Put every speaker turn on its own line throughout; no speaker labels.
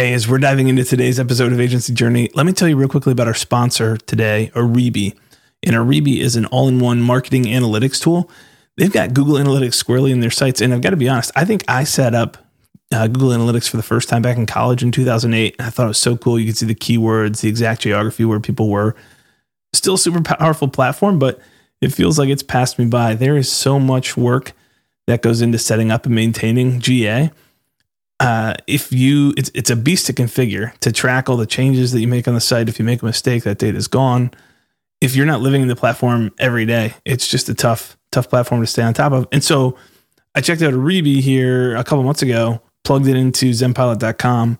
Hey, as we're diving into today's episode of Agency Journey, let me tell you real quickly about our sponsor today, Aribi. And Aribi is an all in one marketing analytics tool. They've got Google Analytics squarely in their sights. And I've got to be honest, I think I set up uh, Google Analytics for the first time back in college in 2008. And I thought it was so cool. You could see the keywords, the exact geography where people were. Still super powerful platform, but it feels like it's passed me by. There is so much work that goes into setting up and maintaining GA uh, if you it's it's a beast to configure to track all the changes that you make on the site. If you make a mistake, that data is gone. If you're not living in the platform every day, it's just a tough tough platform to stay on top of. And so I checked out Aribi here a couple months ago, plugged it into zenpilot.com,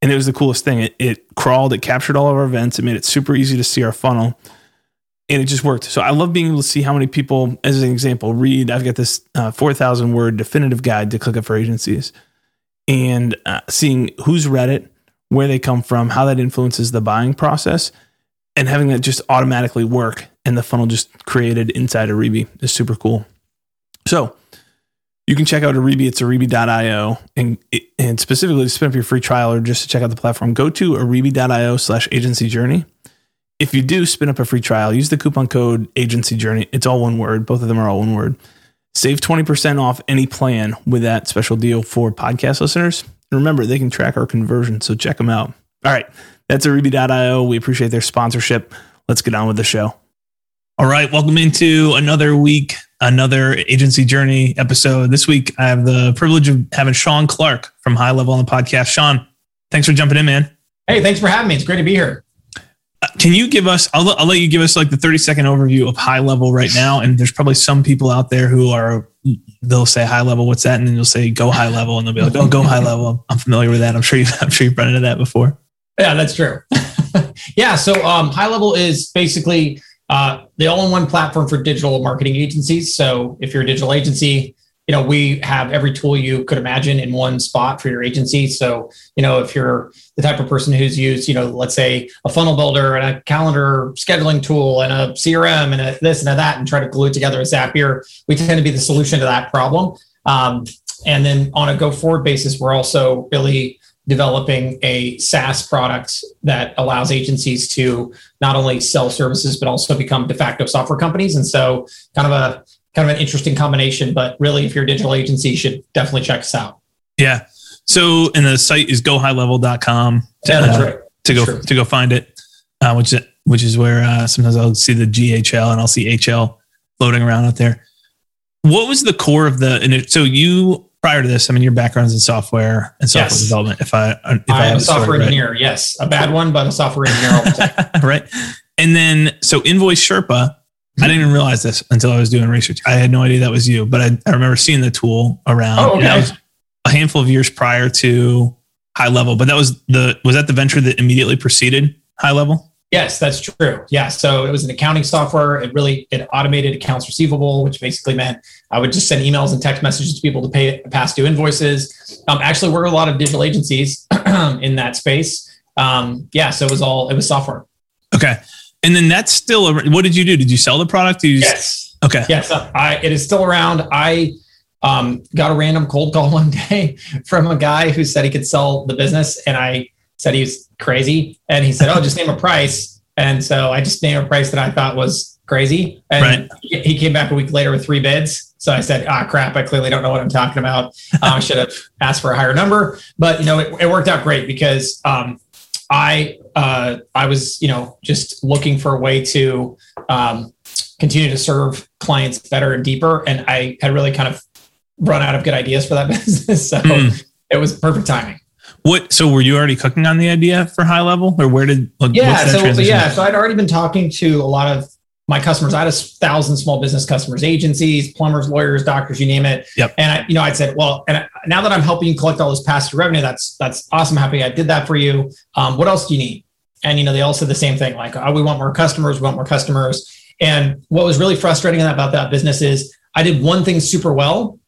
and it was the coolest thing. It, it crawled, it captured all of our events, it made it super easy to see our funnel, and it just worked. So I love being able to see how many people, as an example, read. I've got this uh, 4,000 word definitive guide to click ClickUp for agencies and uh, seeing who's read it, where they come from, how that influences the buying process, and having that just automatically work and the funnel just created inside Aribi is super cool. So you can check out Aribi. It's aribi.io. And, and specifically to spin up your free trial or just to check out the platform, go to aribi.io slash agency journey. If you do spin up a free trial, use the coupon code agency journey. It's all one word. Both of them are all one word. Save 20% off any plan with that special deal for podcast listeners. And remember, they can track our conversion, so check them out. All right, that's Aribi.io. We appreciate their sponsorship. Let's get on with the show. All right, welcome into another week, another agency journey episode. This week, I have the privilege of having Shaun Clark from High Level on the podcast. Sean, thanks for jumping in, man.
Hey, thanks for having me. It's great to be here
can you give us I'll, I'll let you give us like the 30 second overview of high level right now and there's probably some people out there who are they'll say high level what's that? And then you'll say go high level and they'll be like oh go high level. I'm familiar with that. I'm sure you've i'm sure you've run into that before.
Yeah that's true. Yeah so um, high level is basically uh, the all-in-one platform for digital marketing agencies. So if you're a digital agency you know we have every tool you could imagine in one spot for your agency. So you know if you're the type of person who's used you know let's say a funnel builder and a calendar scheduling tool and a crm and a this and a that and try to glue it together as zapier we tend to be the solution to that problem. Um, and then on a go forward basis we're also really developing a SaaS product that allows agencies to not only sell services but also become de facto software companies. And so kind of a kind of an interesting combination. But really, if you're a digital agency, you should definitely check us out.
Yeah. So, and the site is gohighlevel.com to, yeah, that's uh, right. to go, to go find it, uh, which, which is where uh, sometimes I'll see the GHL and I'll see HL floating around out there. What was the core of the, and so you, prior to this, I mean, your background's in software and software yes. development. If I, if
I, am a software engineer, right. yes, a bad one, but a software engineer.
right. And then, so Invoice Sherpa, I didn't even realize this until I was doing research. I had no idea that was you, but I, I remember seeing the tool around. Oh, okay. was a handful of years prior to High Level, but that was the was that the venture that immediately preceded High Level?
Yes, that's true. Yeah, so it was an accounting software. It really it automated accounts receivable, which basically meant I would just send emails and text messages to people to pay past due invoices. Um, actually, we're a lot of digital agencies in that space. Um, yeah, so it was all it was software.
Okay. And then that's still, a, what did you do? Did you sell the product? You
yes.
Okay.
Yes. I, it is still around. I um, got a random cold call one day from a guy who said he could sell the business. And I said he was crazy. And he said, Oh, just name a price. And so I just named a price that I thought was crazy. And right. he came back a week later with three bids. So I said, ah, crap, I clearly don't know what I'm talking about. Um, I should have asked for a higher number. But, you know, it, it worked out great because um, I uh, I was you know just looking for a way to um, continue to serve clients better and deeper, and I had really kind of run out of good ideas for that business, so mm. it was perfect timing.
What? So were you already cooking on the idea for high level, or where did?
Like, yeah, so yeah, so I'd already been talking to a lot of my customers, I had a thousand small business customers, agencies, plumbers, lawyers, doctors, you name it.
Yep.
And I, you know, I'd said, well, and I, now that I'm helping you collect all this past revenue, that's that's awesome. Happy I did that for you. Um, what else do you need? And you know, they all said the same thing, like, oh, we want more customers, we want more customers. And what was really frustrating about that business is I did one thing super well,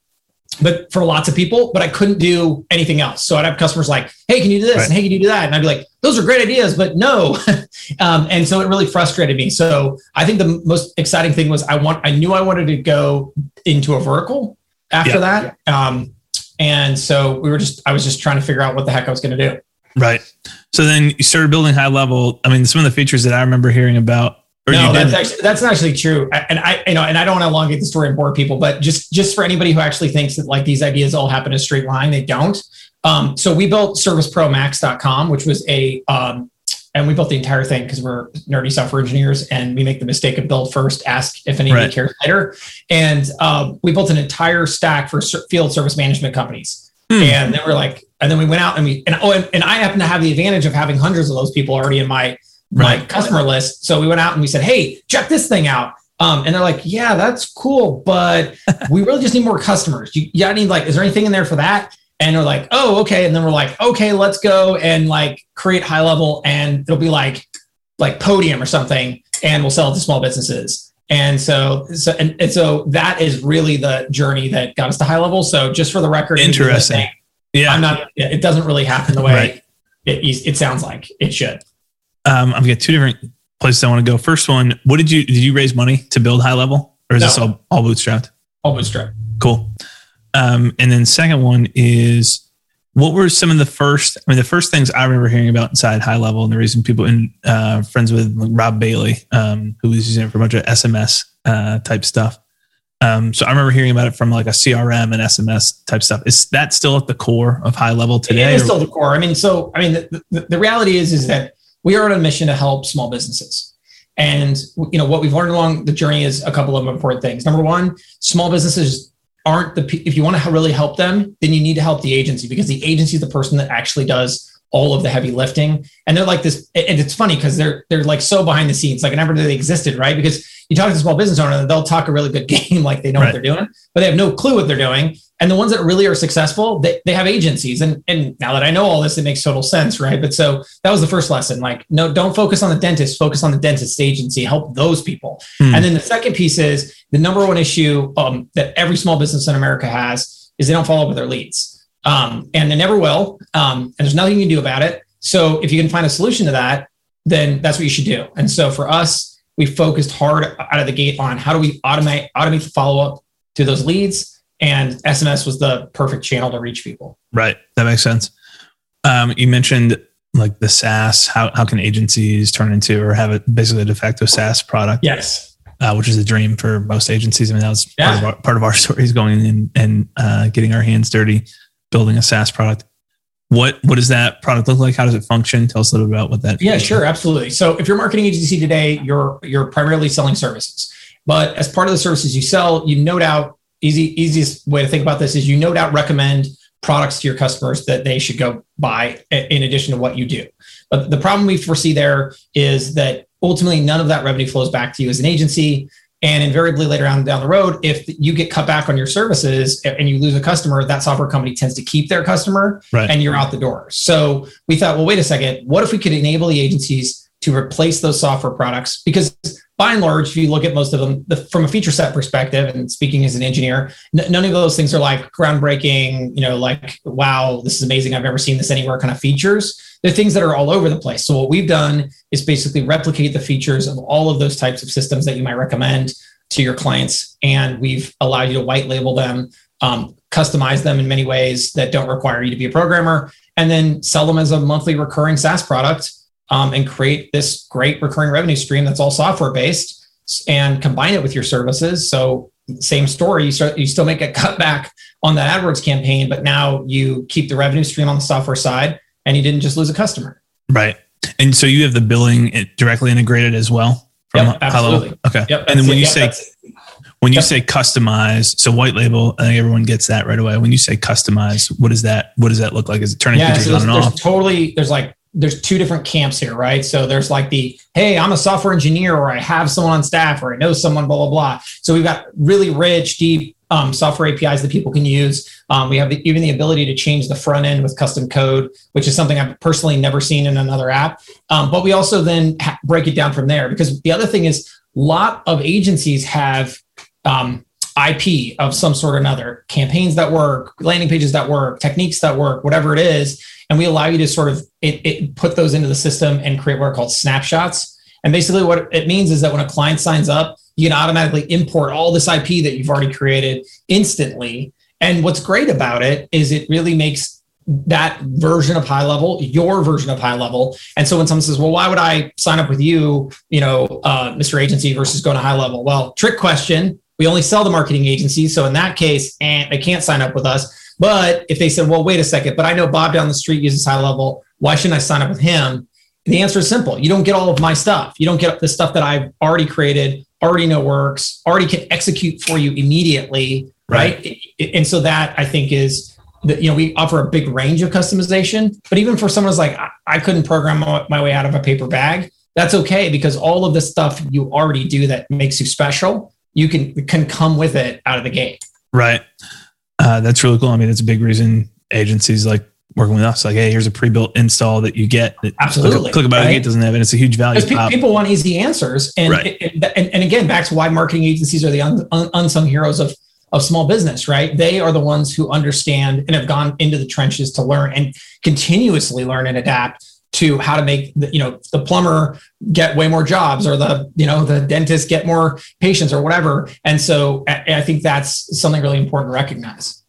but for lots of people, but I couldn't do anything else. So I'd have customers like, "Hey, can you do this?" Right. and "Hey, can you do that?" And I'd be like, "Those are great ideas, but no." um, and so it really frustrated me. So I think the most exciting thing was I want I knew I wanted to go into a vertical after yeah. that. Um, and so we were just I was just trying to figure out what the heck I was going to do.
Right. So then you started building high level. I mean, some of the features that I remember hearing about.
No, that's actually, that's actually true. And I, you know, and I don't want to elongate the story and bore people, but just just for anybody who actually thinks that like these ideas all happen in a straight line, they don't. Um, so we built ServiceProMax.com, which was a um, and we built the entire thing because we're nerdy software engineers and we make the mistake of build first, ask if anybody right. cares later. And uh, we built an entire stack for field service management companies. Hmm. And then we're like, and then we went out and we, and oh, and, and, I happen to have the advantage of having hundreds of those people already in my, right. my customer list. So we went out and we said, hey, check this thing out. Um, and they're like, yeah, that's cool, but we really just need more customers. You, you need like, is there anything in there for that? and we're like, oh, okay. And then we're like, okay, let's go and like create high level and it'll be like like podium or something, and we'll sell it to small businesses. And so, so and, and so that is really the journey that got us to high level. So just for the record,
interesting.
Yeah, I'm not. It doesn't really happen the way right. it, it sounds like it should.
Um, I've got two different places I want to go. First one, what did you did you raise money to build high level, or is no. this all, all bootstrapped?
All bootstrapped.
Cool. Um, and then second one is what were some of the first? I mean, the first things I remember hearing about inside high level, and the reason people in uh, friends with Rob Bailey, um, who was using it for a bunch of SMS uh, type stuff. Um, so I remember hearing about it from like a CRM and SMS type stuff. Is that still at the core of high level today?
It is still the core. I mean, so I mean, the, the, the reality is is that we are on a mission to help small businesses. And you know what we've learned along the journey is a couple of important things. Number one, small businesses aren't the if you want to really help them, then you need to help the agency because the agency is the person that actually does all of the heavy lifting. And they're like this, and it's funny because they're they're like so behind the scenes, like I never knew they existed, right? Because you talk to a small business owner, they'll talk a really good game, like they know right. what they're doing, but they have no clue what they're doing. And the ones that really are successful, they, they have agencies. And, and now that I know all this, it makes total sense, right? But so that was the first lesson. Like, no, don't focus on the dentist, focus on the dentist agency, help those people. Hmm. And then the second piece is the number one issue um, that every small business in America has is they don't follow up with their leads. Um, and they never will. Um, and there's nothing you can do about it. So if you can find a solution to that, then that's what you should do. And so for us, we focused hard out of the gate on how do we automate automate the follow up to those leads and SMS was the perfect channel to reach people.
Right. That makes sense. Um, you mentioned like the SaaS. How, how can agencies turn into or have it basically a de facto SaaS product?
Yes.
Uh, which is a dream for most agencies. I mean, that was yeah. part, of our, part of our story is going in and uh, getting our hands dirty, building a SaaS product. What what does that product look like? How does it function? Tell us a little bit about what that.
Yeah, sure, absolutely. So if you're a marketing agency today, you're you're primarily selling services, but as part of the services you sell, you note out easy easiest way to think about this is you no doubt recommend products to your customers that they should go buy in addition to what you do. But the problem we foresee there is that ultimately none of that revenue flows back to you as an agency. And invariably later on down the road, if you get cut back on your services and you lose a customer, that software company tends to keep their customer right. and you're out the door. So we thought, well, wait a second, what if we could enable the agencies to replace those software products? Because by and large, if you look at most of them the, from a feature set perspective, and speaking as an engineer, n- none of those things are like groundbreaking, you know, like, wow, this is amazing. I've never seen this anywhere kind of features. They're things that are all over the place. So, what we've done is basically replicate the features of all of those types of systems that you might recommend to your clients. And we've allowed you to white label them, um, customize them in many ways that don't require you to be a programmer, and then sell them as a monthly recurring SaaS product um, and create this great recurring revenue stream that's all software based and combine it with your services. So same story, you start you still make a cutback on that AdWords campaign, but now you keep the revenue stream on the software side and you didn't just lose a customer.
Right. And so you have the billing directly integrated as well
from yep, absolutely.
Okay. Yep, and then when it. you yep, say when you say customize, so white label, I think everyone gets that right away. When you say customize, what does that what does that look like? Is it turning yeah, features so
on and
off?
Totally. There's like there's two different camps here, right? So there's like the, hey, I'm a software engineer, or I have someone on staff, or I know someone, blah, blah, blah. So we've got really rich, deep um, software APIs that people can use. Um, we have the, even the ability to change the front end with custom code, which is something I've personally never seen in another app. Um, but we also then ha- break it down from there because the other thing is a lot of agencies have um, IP of some sort or another, campaigns that work, landing pages that work, techniques that work, whatever it is. And we allow you to sort of it, it put those into the system and create what are called snapshots. And basically, what it means is that when a client signs up, you can automatically import all this IP that you've already created instantly. And what's great about it is it really makes that version of high level, your version of high level. And so when someone says, well, why would I sign up with you, you know, uh, Mr. Agency versus going to high level? Well, trick question. We only sell to marketing agencies. So in that case, and they can't sign up with us. But if they said, well, wait a second, but I know Bob down the street uses high level. Why shouldn't I sign up with him? The answer is simple. You don't get all of my stuff. You don't get the stuff that I've already created, already know works, already can execute for you immediately. Right. right? And so that I think is that, you know, we offer a big range of customization, but even for someone who's like, I, I couldn't program my way out of a paper bag, that's okay because all of the stuff you already do that makes you special, you can can come with it out of the gate.
Right. Uh, that's really cool. I mean, it's a big reason agencies like working with us. Like, hey, here's a pre-built install that you get. That
Absolutely.
Click, click about right? it, it doesn't have it. It's a huge value.
Pe- people want easy answers, and, right. and, and and again, back to why marketing agencies are the un, un, unsung heroes of of small business. Right? They are the ones who understand and have gone into the trenches to learn and continuously learn and adapt to how to make the, you know the plumber get way more jobs or the you know the dentist get more patients or whatever and so i, think that's something really important to recognize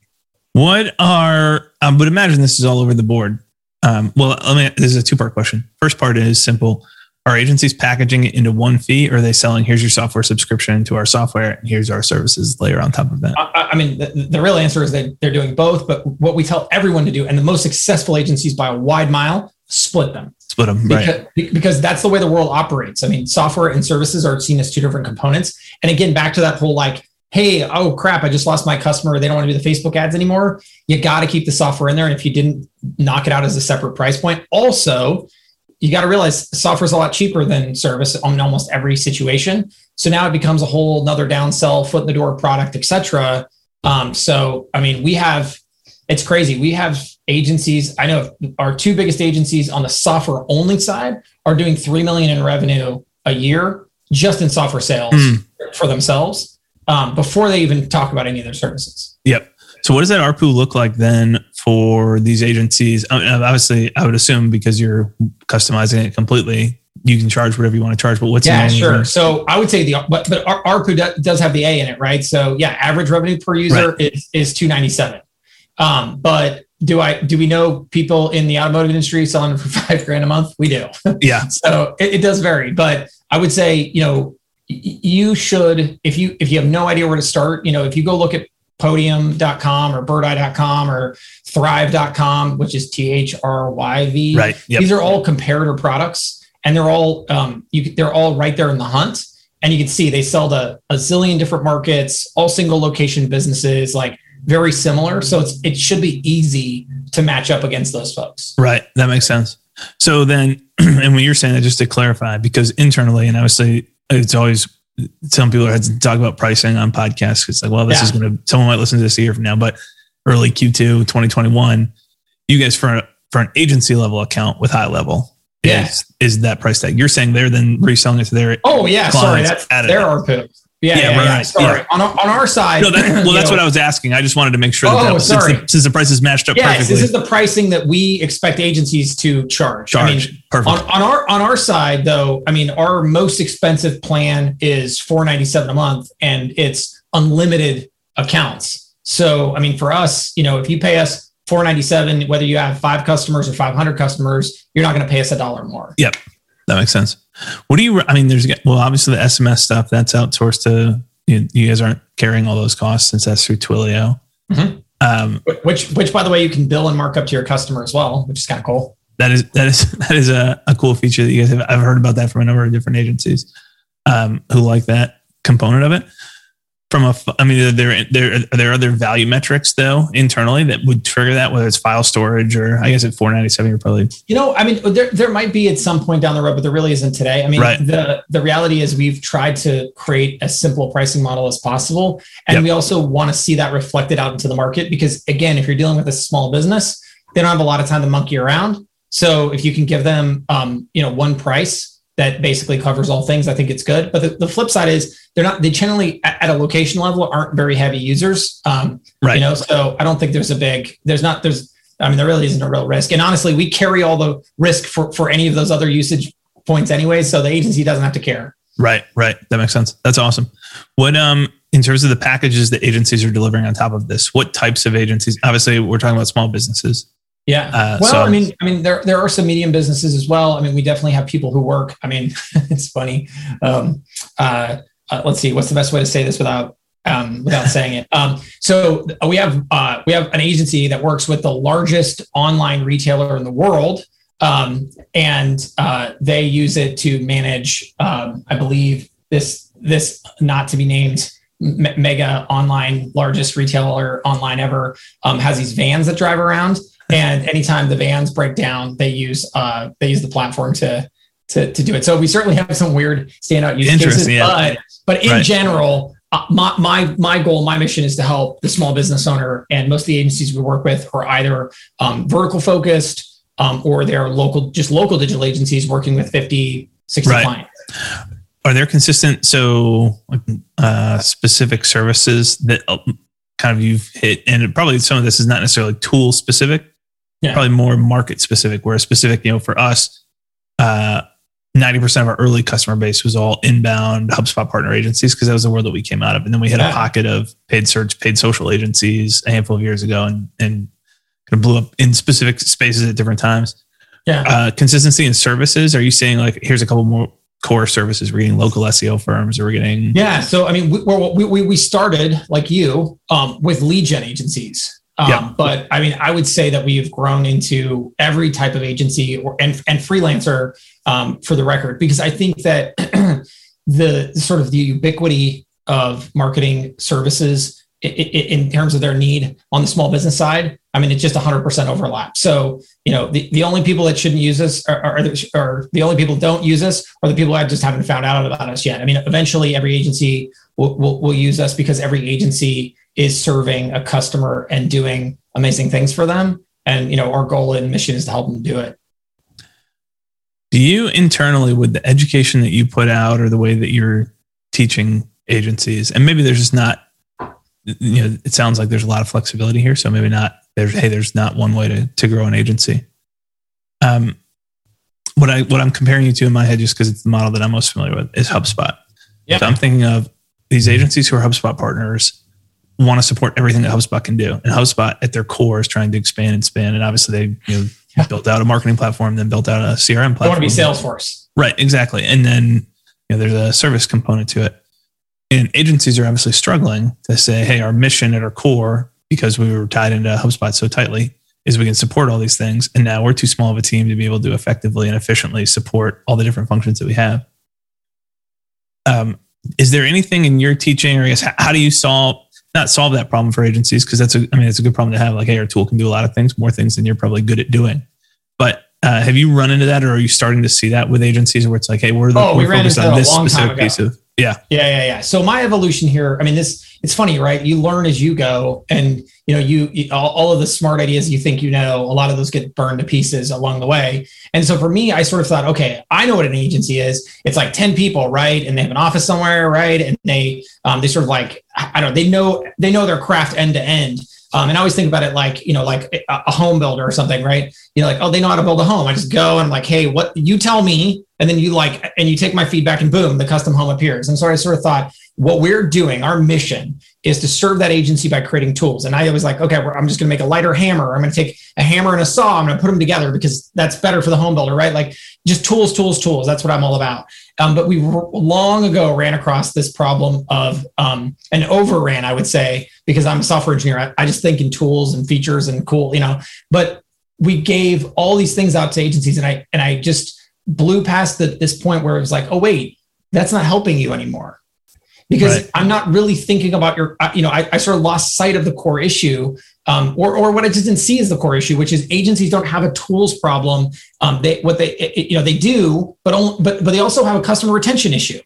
what are I would imagine this is all over the board. Um, well, let me. This is a two part question. First part is simple: Are agencies packaging it into one fee, or are they selling? Here's your software subscription to our software, and here's our services layer on top of that.
I, I mean, the, the, real answer is that they're doing both. But what we tell everyone to do, and the most successful agencies by a wide mile, split them.
Split them,
because,
right?
Because that's the way the world operates. I mean, software and services are seen as two different components. And again, back to that whole like hey, oh crap, I just lost my customer. They don't want to do the Facebook ads anymore. You got to keep the software in there. And if you didn't knock it out as a separate price point, also, you got to realize software is a lot cheaper than service on almost every situation. So now it becomes a whole another downsell, foot in the door product, etc. Um, so I mean, we have it's crazy. We have agencies. I know our two biggest agencies on the software only side are doing three million in revenue a year just in software sales mm. for themselves um, before they even talk about any of their services.
Yep. So what does that ARPU look like then for these agencies? I mean, obviously, I would assume because you're customizing it completely, you can charge whatever you want to charge. But what's
yeah, sure. So I would say the but but ARPU does have the A in it, right? So yeah, average revenue per user right. is is two ninety seven. Um, but do I do we know people in the automotive industry selling for five grand a month? We do.
Yeah.
so it, it does vary, but I would say you know you should if you if you have no idea where to start you know if you go look at podium.com or birdeye.com or thryv.com which is t-h-r-y-v
right
yep. these are all comparator products and they're all um, you, they're all right there in the hunt and you can see they sell to a zillion different markets all single location businesses like very similar so it's it should be easy to match up against those folks
right that makes sense so then and when you're saying that just to clarify because internally and obviously it's always some people are to talk about pricing on podcasts. It's like, well, this yeah. is going to, someone might listen to this a year from now, but early Q2 2021, you guys for, for an agency level account with high level is, yeah. is that price tag. You're saying they're then reselling it to their,
oh yeah, sorry. That's their ARPU. Yeah, yeah, yeah, right, yeah. Sorry. On, our, on our side.
No, that, well, that's know, what I was asking. I just wanted to make sure that, oh, that
sorry.
Since, the, since the prices matched up
yes,
perfectly.
this is the pricing that we expect agencies to charge.
Charge. I
mean, Perfect. On, on, our on our side, though, I mean, our most expensive plan is four ninety seven a month, and it's unlimited accounts. So, I mean, for us, you know, if you pay us four ninety seven, whether you have five customers or five hundred customers, you're not going to pay us a dollar more.
Yep, that makes sense. What do you? I mean, there's well, obviously the SMS stuff that's outsourced to you. You guys aren't carrying all those costs since that's through Twilio.
Mm-hmm. Um, which, which, by the way, you can bill and mark up to your customer as well, which is kind of cool.
That is that is that is a, a cool feature that you guys have. I've heard about that from a number of different agencies um, who like that component of it from a i mean there there are there other value metrics though internally that would trigger that whether it's file storage or i guess at 497 you're probably
you know i mean there, there might be at some point down the road but there really isn't today i mean right. the the reality is we've tried to create as simple pricing model as possible and yep. we also want to see that reflected out into the market because again if you're dealing with a small business they don't have a lot of time to monkey around so if you can give them um, you know one price that basically covers all things. I think it's good. But the, the flip side is they're not, they generally at, at a location level aren't very heavy users. Um, right. You know, so I don't think there's a big, there's not, there's, I mean, there really isn't a real risk. And honestly, we carry all the risk for, for any of those other usage points anyway. So the agency doesn't have to care.
Right. Right. That makes sense. That's awesome. What, um, in terms of the packages that agencies are delivering on top of this, what types of agencies? Obviously, we're talking about small businesses.
Yeah. Uh, well, so, I mean, I mean, there there are some medium businesses as well. I mean, we definitely have people who work. I mean, it's funny. Um, uh, uh, let's see, what's the best way to say this without um, without saying it? Um, so we have uh, we have an agency that works with the largest online retailer in the world, um, and uh, they use it to manage. Um, I believe this this not to be named mega online largest retailer online ever um, has these vans that drive around and anytime the vans break down, they use uh, they use the platform to to to do it. So we certainly have some weird standout use cases, yeah. but but in right. general, uh, my my my goal, my mission is to help the small business owner, and most of the agencies we work with are either um, vertical focused um, or they're local, just local digital agencies working with 50, 60 right. clients.
Are there consistent so uh, specific services that uh, kind of you've hit, and probably some of this is not necessarily tool specific, yeah. probably more market specific. Where specific, you know, for us, uh, 90% of our early customer base was all inbound HubSpot partner agencies because that was the world that we came out of. And then we had yeah. a pocket of paid search, paid social agencies a handful of years ago and, and kind of blew up in specific spaces at different times.
Yeah.
Uh, consistency in services. Are you saying like, here's a couple more core services? We're getting local SEO firms or we're getting.
Yeah. So, I mean, we, we, we started like you um, with lead gen agencies. Um, yeah. But I mean, I would say that we've grown into every type of agency or and, and freelancer um, for the record, because I think that the sort of the ubiquity of marketing services in terms of their need on the small business side, I mean, it's just 100% overlap. So, you know, the, the only people that shouldn't use us are, are, are the only people don't use us are the people that just haven't found out about us yet. I mean, eventually every agency will, will, will use us because every agency is serving a customer and doing amazing things for them. And, you know, our goal and mission is to help them do it.
Do you internally, with the education that you put out or the way that you're teaching agencies, and maybe there's just not, you know, it sounds like there's a lot of flexibility here. So maybe not, there's, hey, there's not one way to, to grow an agency. Um, what I what I'm comparing you to in my head, just because it's the model that I'm most familiar with, is HubSpot. Yeah. So I'm thinking of these agencies who are HubSpot partners want to support everything that HubSpot can do. And HubSpot at their core is trying to expand and expand. And obviously they you know yeah. built out a marketing platform, then built out a CRM platform. They
want to be Salesforce.
Right, exactly. And then you know, there's a service component to it. And agencies are obviously struggling to say, hey, our mission at our core, because we were tied into HubSpot so tightly, is we can support all these things. And now we're too small of a team to be able to effectively and efficiently support all the different functions that we have. Um, is there anything in your teaching, or I guess how, how do you solve not solve that problem for agencies because that's a I mean it's a good problem to have. Like, hey, our tool can do a lot of things, more things than you're probably good at doing. But uh, have you run into that, or are you starting to see that with agencies where it's like, hey, we're, the, oh, we're we focused on this specific piece of yeah,
yeah, yeah, yeah. So my evolution here, I mean, this it's funny, right? You learn as you go, and you know, you, you all, all, of the smart ideas you think you know, a lot of those get burned to pieces along the way. And so for me, I sort of thought, okay, I know what an agency is. It's like ten people, right? And they have an office somewhere, right? And they um, they sort of like I don't know, they know they know their craft end to end. Um, and I always think about it like, you know, like a, a home builder or something, right? You know, like, oh, they know how to build a home. I just go and I'm like, hey, what you tell me, and then you like, and you take my feedback, and boom, the custom home appears. And so I sort of thought, what we're doing, our mission is to serve that agency by creating tools. And I was like, okay, I'm just going to make a lighter hammer. I'm going to take a hammer and a saw. I'm going to put them together because that's better for the home builder, right? Like just tools, tools, tools. That's what I'm all about. Um, but we long ago ran across this problem of um, and overran, I would say, because I'm a software engineer. I, I just think in tools and features and cool, you know. But we gave all these things out to agencies, and I and I just blew past the, this point where it was like, oh wait, that's not helping you anymore because right. I'm not really thinking about your, you know, I, I, sort of lost sight of the core issue, um, or or what I just didn't see as the core issue, which is agencies don't have a tools problem. Um, they what they it, you know they do, but only, but but they also have a customer retention issue.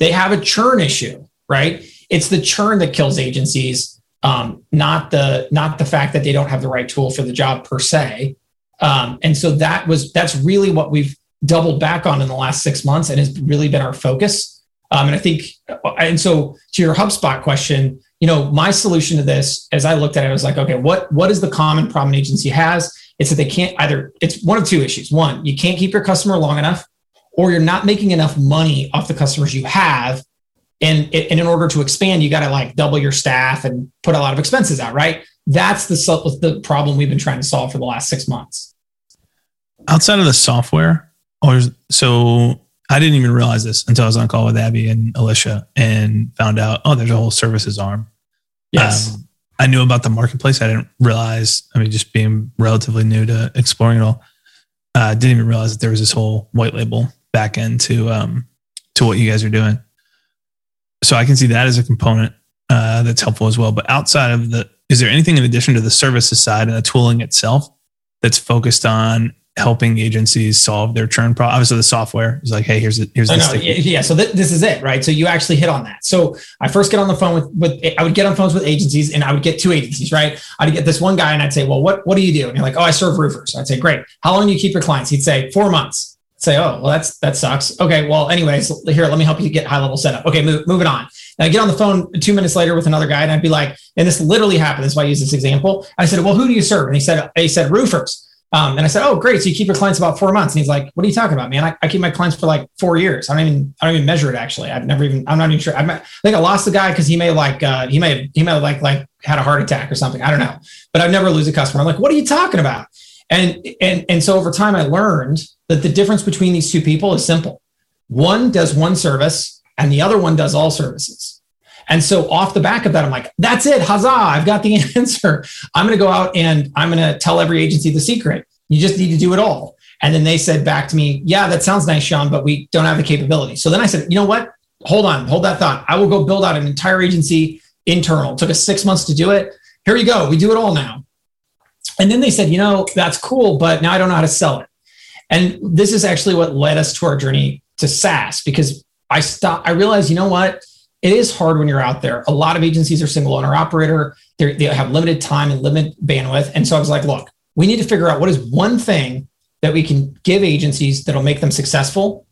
They have a churn issue, right? It's the churn that kills agencies, um, not the not the fact that they don't have the right tool for the job per se. Um, and so that was that's really what we've doubled back on in the last six months, and has really been our focus um, and I think, and so to your HubSpot question, you know, my solution to this, as I looked at it, I was like, okay, what what is the common problem an agency has? It's that they can't either. It's one of two issues. One, you can't keep your customer long enough, or you're not making enough money off the customers you have. And, and in order to expand, you got to like double your staff and put a lot of expenses out, right? that's the the problem we've been trying to solve for the last six months.
Outside of the software, or so I didn't even realize this until I was on call with Abby and Alicia and found out, oh, there's a whole services arm.
Yes. Um,
I knew about the marketplace. I didn't realize, I mean, just being relatively new to exploring it all, I uh, didn't even realize that there was this whole white label back end to, um, to what you guys are doing. So I can see that as a component uh, that's helpful as well. But outside of the, is there anything in addition to the services side and the tooling itself that's focused on helping agencies solve their churn problem. Obviously, the software is like, hey, here's the, here's
the yeah. So th- this is it, right? So you actually hit on that. So I first get on the phone with with I would get on phones with agencies, and I would get two agencies, right? I'd get this one guy, and I'd say, well, what what do you do? And you're like, oh, I serve roofers. I'd say, great. How long do you keep your clients? He'd say, four months. I'd say, oh, well, that's that sucks. Okay, well, anyways, here, let me help you get high level setup. Okay, move, moving on. And I get on the phone two minutes later with another guy, and I'd be like, and this literally happened. That's why I use this example. I said, well, who do you serve? And he said, he said roofers. Um, and I said, "Oh, great! So you keep your clients about four months?" And he's like, "What are you talking about, man? I, I, keep my clients for like four years. I don't even I don't even measure it. Actually, I've never even I'm not even sure. I, I think I lost the guy because he may like uh, he may he may have like like had a heart attack or something. I don't know, but I've never lose a customer. I'm like, "What are you talking about?" And and and so over time, I learned that the difference between these two people is simple. One does one service, and the other one does all services. And so off the back of that, I'm like, that's it. Huzzah. I've got the answer. I'm going to go out and I'm going to tell every agency the secret. You just need to do it all. And then they said back to me, yeah, that sounds nice, Shaun, but we don't have the capability. So then I said, you know what? Hold on, hold that thought. I will go build out an entire agency internal. It took us six months to do it. Here you go. We do it all now. And then they said, you know, that's cool, but now I don't know how to sell it. And this is actually what led us to our journey to SaaS because I stopped, I realized, you know what? It is hard when you're out there. A lot of agencies are single owner operator. They're, they have limited time and limited bandwidth. And so I was like, look, we need to figure out what is one thing that we can give agencies that'll make them successful.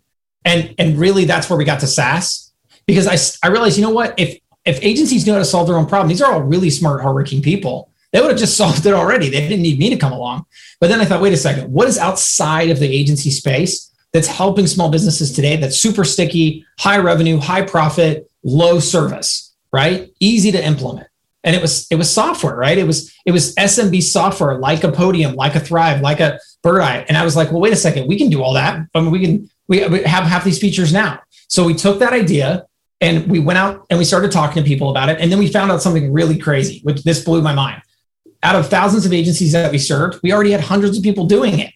And, and really that's where we got to SaaS because I, I realized, you know what, if, if agencies knew how to solve their own problem, these are all really smart, hardworking people. They would have just solved it already. They didn't need me to come along. But then I thought, wait a second, what is outside of the agency space that's helping small businesses today that's super sticky, high revenue, high profit, low service, right? Easy to implement. And it was it was software right? It was it was smb software like a podium like a thryv like a Birdeye. and i was like well wait a second we can do all that. I mean we can we, have half these features now. So we took that idea and we went out and we started talking to people about it. And then we found out something really crazy which this blew my mind. Out of thousands of agencies that we served we already had hundreds of people doing it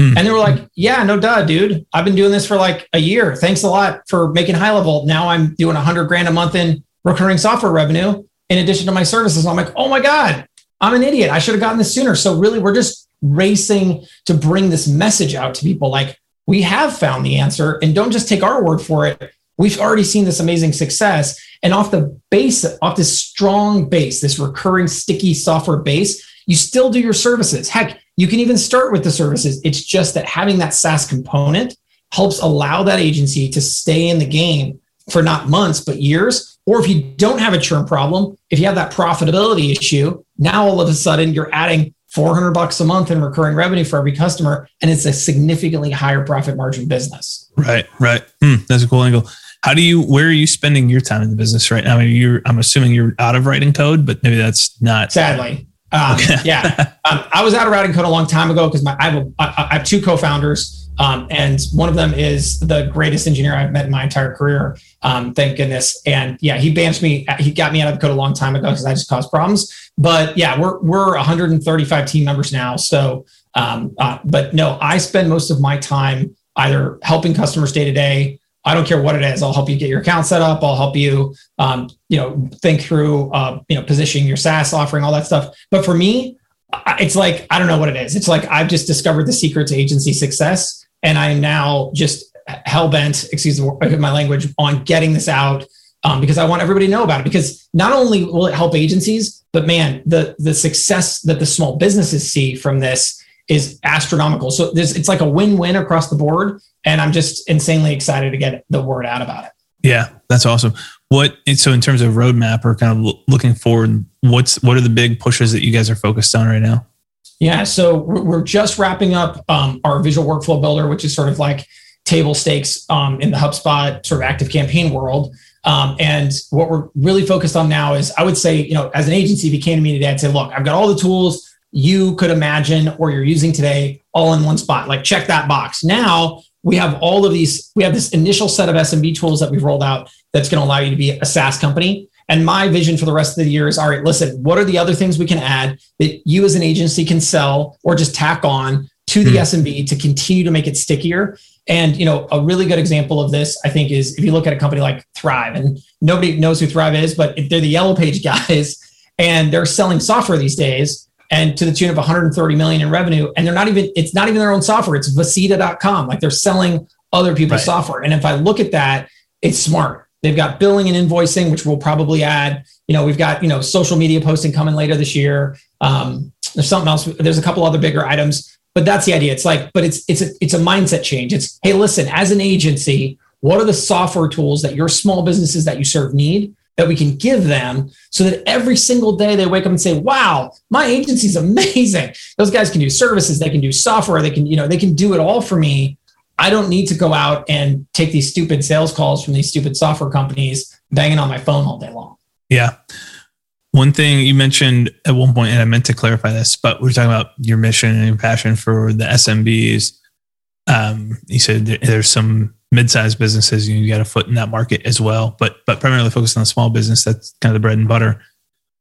mm. and they were like yeah no duh dude i've been doing this for like a year thanks a lot for making high level now i'm doing 100 grand a month in recurring software revenue in addition to my services. I'm like, oh my God, I'm an idiot. I should have gotten this sooner. So really, we're just racing to bring this message out to people like we have found the answer and don't just take our word for it. We've already seen this amazing success. And off the base, off this strong base, this recurring sticky software base, you still do your services. Heck, you can even start with the services. It's just that having that SaaS component helps allow that agency to stay in the game for not months, but years or if you don't have a churn problem, if you have that profitability issue, now all of a sudden you're adding 400 bucks a month in recurring revenue for every customer, and it's a significantly higher profit margin business.
Right, right. Mm, that's a cool angle. How do you? Where are you spending your time in the business right now? I mean, you're. I'm assuming you're out of writing code, but maybe that's not.
Sadly, um, yeah. Um, I was out of writing code a long time ago because my I have, a, I have two co-founders um, and one of them is the greatest engineer I've met in my entire career. Um, thank goodness. And yeah, he banished me. He got me out of the code a long time ago because I just caused problems. But yeah, we're we're 135 team members now. So, um, uh, but no, I spend most of my time either helping customers day to day. I don't care what it is. I'll help you get your account set up. I'll help you, um, you know, think through, uh, you know, positioning your SaaS offering, all that stuff. But for me, it's like I don't know what it is. It's like I've just discovered the secret to agency success and I am now just hell bent, excuse my language, on getting this out um, because I want everybody to know about it. Because not only will it help agencies, but man, the the success that the small businesses see from this is astronomical. So there's it's like a win-win across the board, and I'm just insanely excited to get the word out about it.
Yeah, that's awesome. What so in terms of roadmap or kind of looking forward, what's what are the big pushes that you guys are focused on right now?
Yeah, so we're just wrapping up um, our visual workflow builder, which is sort of like table stakes um, in the HubSpot sort of ActiveCampaign world. Um, and what we're really focused on now is, I would say, you know, as an agency, if you came to me today, I'd say, look, I've got all the tools you could imagine or you're using today all in one spot. Like check that box. Now we have all of these, we have this initial set of SMB tools that we've rolled out that's going to allow you to be a SaaS company. And my vision for the rest of the year is all right, listen, what are the other things we can add that you as an agency can sell or just tack on to the mm-hmm. SMB to continue to make it stickier? And you know, a really good example of this, I think, is if you look at a company like Thryv, and nobody knows who Thryv is, but they're the Yellow Page guys, and they're selling software these days, and to the tune of 130 million in revenue, and they're not even it's not even their own software. It's vcita.com. Like they're selling other people's right. software. And if I look at that, it's smart. They've got billing and invoicing, which we'll probably add. You know, we've got you know social media posting coming later this year. Um, there's something else. There's a couple other bigger items but that's the idea. It's like, but it's it's a it's a mindset change. It's hey, listen, as an agency, what are the software tools that your small businesses that you serve need that we can give them so that every single day they wake up and say, wow, my agency's amazing. Those guys can do services, they can do software, they can, you know, they can do it all for me. I don't need to go out and take these stupid sales calls from these stupid software companies banging on my phone all day long.
Yeah. One thing you mentioned at one point, and I meant to clarify this, but we are talking about your mission and your passion for the SMBs. Um, you said there's some mid-sized businesses you got a foot in that market as well, but but primarily focused on the small business. That's kind of the bread and butter.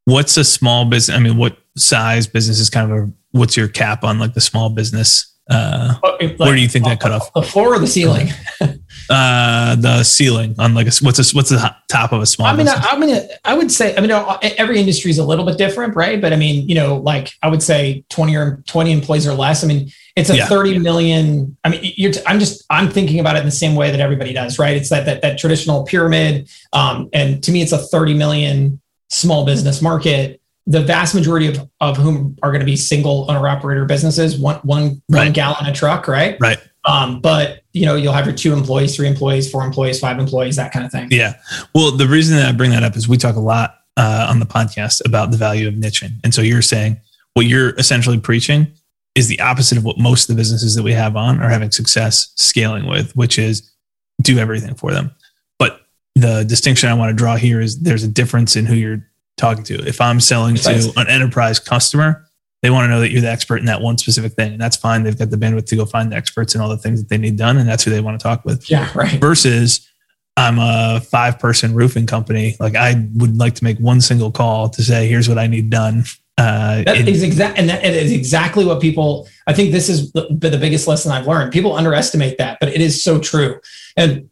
What's a small business? I mean, what size business is kind of a what's your cap on like the small business? Uh, like, where do you think that cut off?
The floor or the ceiling?
uh, the ceiling on like a, what's a, what's the top of a small?
I mean,
business?
I, I mean, I would say, I mean, every industry is a little bit different, right? But I mean, you know, like I would say twenty or twenty employees or less. I mean, it's a yeah. thirty million. I mean, you're. I'm just. I'm thinking about it in the same way that everybody does, right? It's that that that traditional pyramid, um, and to me, it's a thirty million small business market the vast majority of, of whom are going to be single owner operator businesses, one, one, right. one gallon a truck, right?
Right.
Um, but you know, you'll have your two employees, three employees, four employees, five employees, that kind of thing.
Yeah. Well, the reason that I bring that up is we talk a lot uh, on the podcast about the value of niching. And so you're saying what you're essentially preaching is the opposite of what most of the businesses that we have on are having success scaling with, which is do everything for them. But the distinction I want to draw here is there's a difference in who you're talking to. If I'm selling to an enterprise customer, they want to know that you're the expert in that one specific thing. And that's fine. They've got the bandwidth to go find the experts and all the things that they need done. And that's who they want to talk with.
Yeah, right.
Versus I'm a five person roofing company. Like I would like to make one single call to say, here's what I need done.
Uh, that in- is exact, and that is exactly what people. I think this is the, the biggest lesson I've learned. People underestimate that, but it is so true. And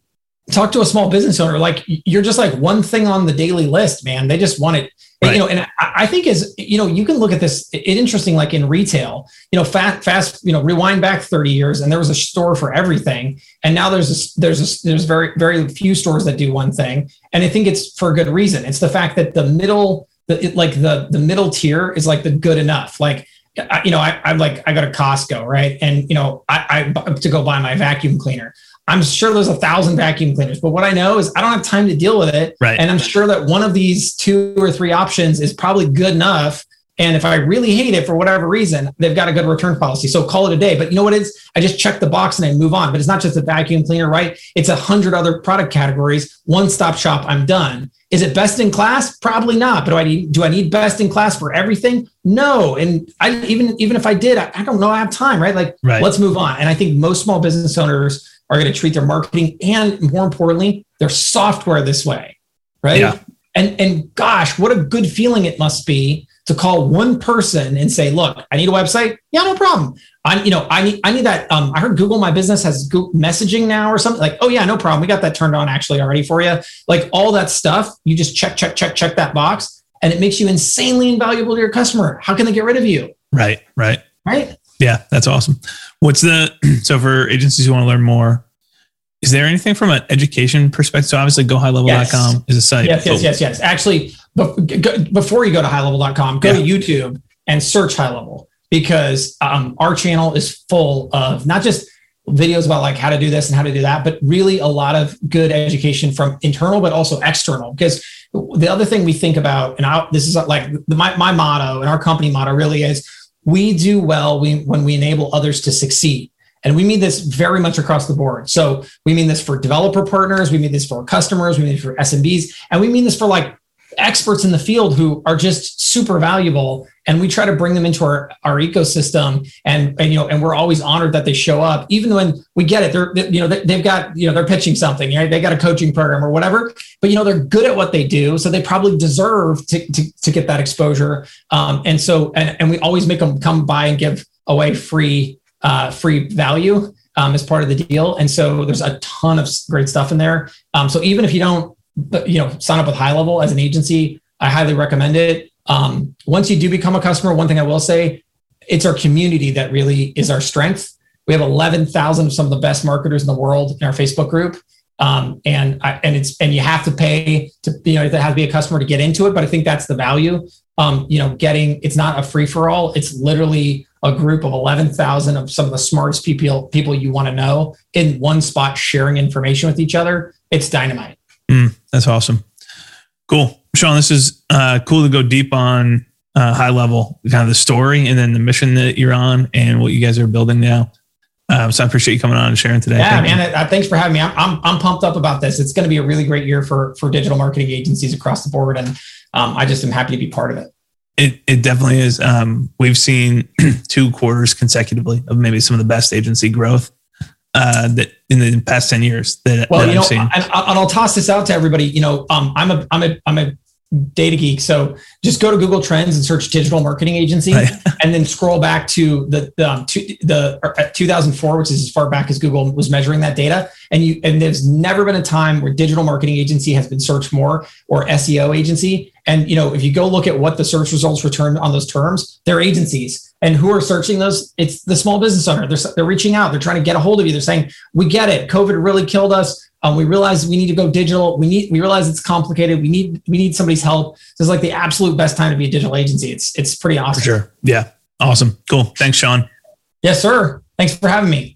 talk to a small business owner like you're just like one thing on the daily list man they just want it right. you know and i think is you know you can look at this it interesting like in retail you know fast fast you know rewind back 30 years and there was a store for everything and now there's a, there's a, there's very very few stores that do one thing and i think it's for a good reason it's the fact that the middle the it, like the the middle tier is like the good enough like I, you know I, i'm like i go to costco right and you know I, I to go buy my vacuum cleaner I'm sure there's a thousand vacuum cleaners, but what I know is I don't have time to deal with it.
Right.
And I'm sure that one of these two or three options is probably good enough. And if I really hate it for whatever reason, they've got a good return policy. So call it a day. But you know what it is? I just check the box and I move on. But it's not just a vacuum cleaner, right? It's a hundred other product categories. One stop shop. I'm done. Is it best in class? Probably not. But do I need do I need best in class for everything? No. And I even even if I did, I, I don't know. I have time, right? Like right. let's move on. And I think most small business owners are going to treat their marketing and more importantly, their software this way, right? Yeah. And and gosh, what a good feeling it must be to call one person and say, "Look, I need a website." Yeah, no problem. I you know I need I need that. Um, I heard Google My Business has Google messaging now or something like. Oh yeah, no problem. We got that turned on actually already for you. Like all that stuff, you just check check check check that box, and it makes you insanely invaluable to your customer. How can they get rid of you?
Right, right,
right.
Yeah, that's awesome. What's the so for agencies who want to learn more? Is there anything from an education perspective? So obviously gohighlevel.com yes. is a site.
Yes, yes, yes, yes. Actually, before you go to highlevel.com, go yeah. to YouTube and search high level because um, our channel is full of not just videos about like how to do this and how to do that, but really a lot of good education from internal, but also external. Because the other thing we think about, and I, this is like my, my motto and our company motto really is we do well when we enable others to succeed. And we mean this very much across the board. So we mean this for developer partners, we mean this for customers, we mean this for SMBs, and we mean this for like experts in the field who are just super valuable and we try to bring them into our, our ecosystem. And, and you know and we're always honored that they show up even when we get it. They're they, you know they, have got you know they're pitching something right? they got a coaching program or whatever. But you know they're good at what they do so they probably deserve to, to, to get that exposure. Um, and so and, and we always make them come by and give away free uh, free value um, as part of the deal. And so there's a ton of great stuff in there. Um, so even if you don't you know sign up with HighLevel as an agency i highly recommend it um, once you do become a customer, one thing I will say, it's our community that really is our strength. We have 11,000 of some of the best marketers in the world in our Facebook group. Um, and I, and it's and you have to pay to you know to have to be a customer to get into it, but I think that's the value. Um, you know, getting it's not a free for all. It's literally a group of 11,000 of some of the smartest people people you want to know in one spot sharing information with each other. It's dynamite.
Mm, that's awesome. Cool. Shaun, this is uh, cool to go deep on uh, HighLevel, kind of the story and then the mission that you're on and what you guys are building now. Um, so I appreciate you coming on and sharing today.
Yeah, Thank man. Uh, thanks for having me. I'm, I'm, I'm pumped up about this. It's going to be a really great year for for digital marketing agencies across the board, and um, I just am happy to be part of it.
It it definitely is. Um, we've seen two quarters consecutively of maybe some of the best agency growth uh, that in the past 10 years that,
well,
that
you know, and, and, I'll toss this out to everybody, you know, um, I'm a, I'm a, I'm a data geek. So just go to Google Trends and search digital marketing agency, and then scroll back to the the, um, to, the uh, 2004, which is as far back as Google was measuring that data. And you and there's never been a time where digital marketing agency has been searched more or SEO agency. And you know, if you go look at what the search results return on those terms, they're agencies. And who are searching those? It's the small business owner. They're, they're reaching out. They're trying to get a hold of you. They're saying, "We get it. COVID really killed us. Um, we realize we need to go digital. We need we realize it's complicated. We need we need somebody's help. So it's like the absolute best time to be a digital agency. It's it's pretty awesome.
For sure. Yeah. Awesome. Cool. Thanks, Shaun.
Yes, sir. Thanks for having me.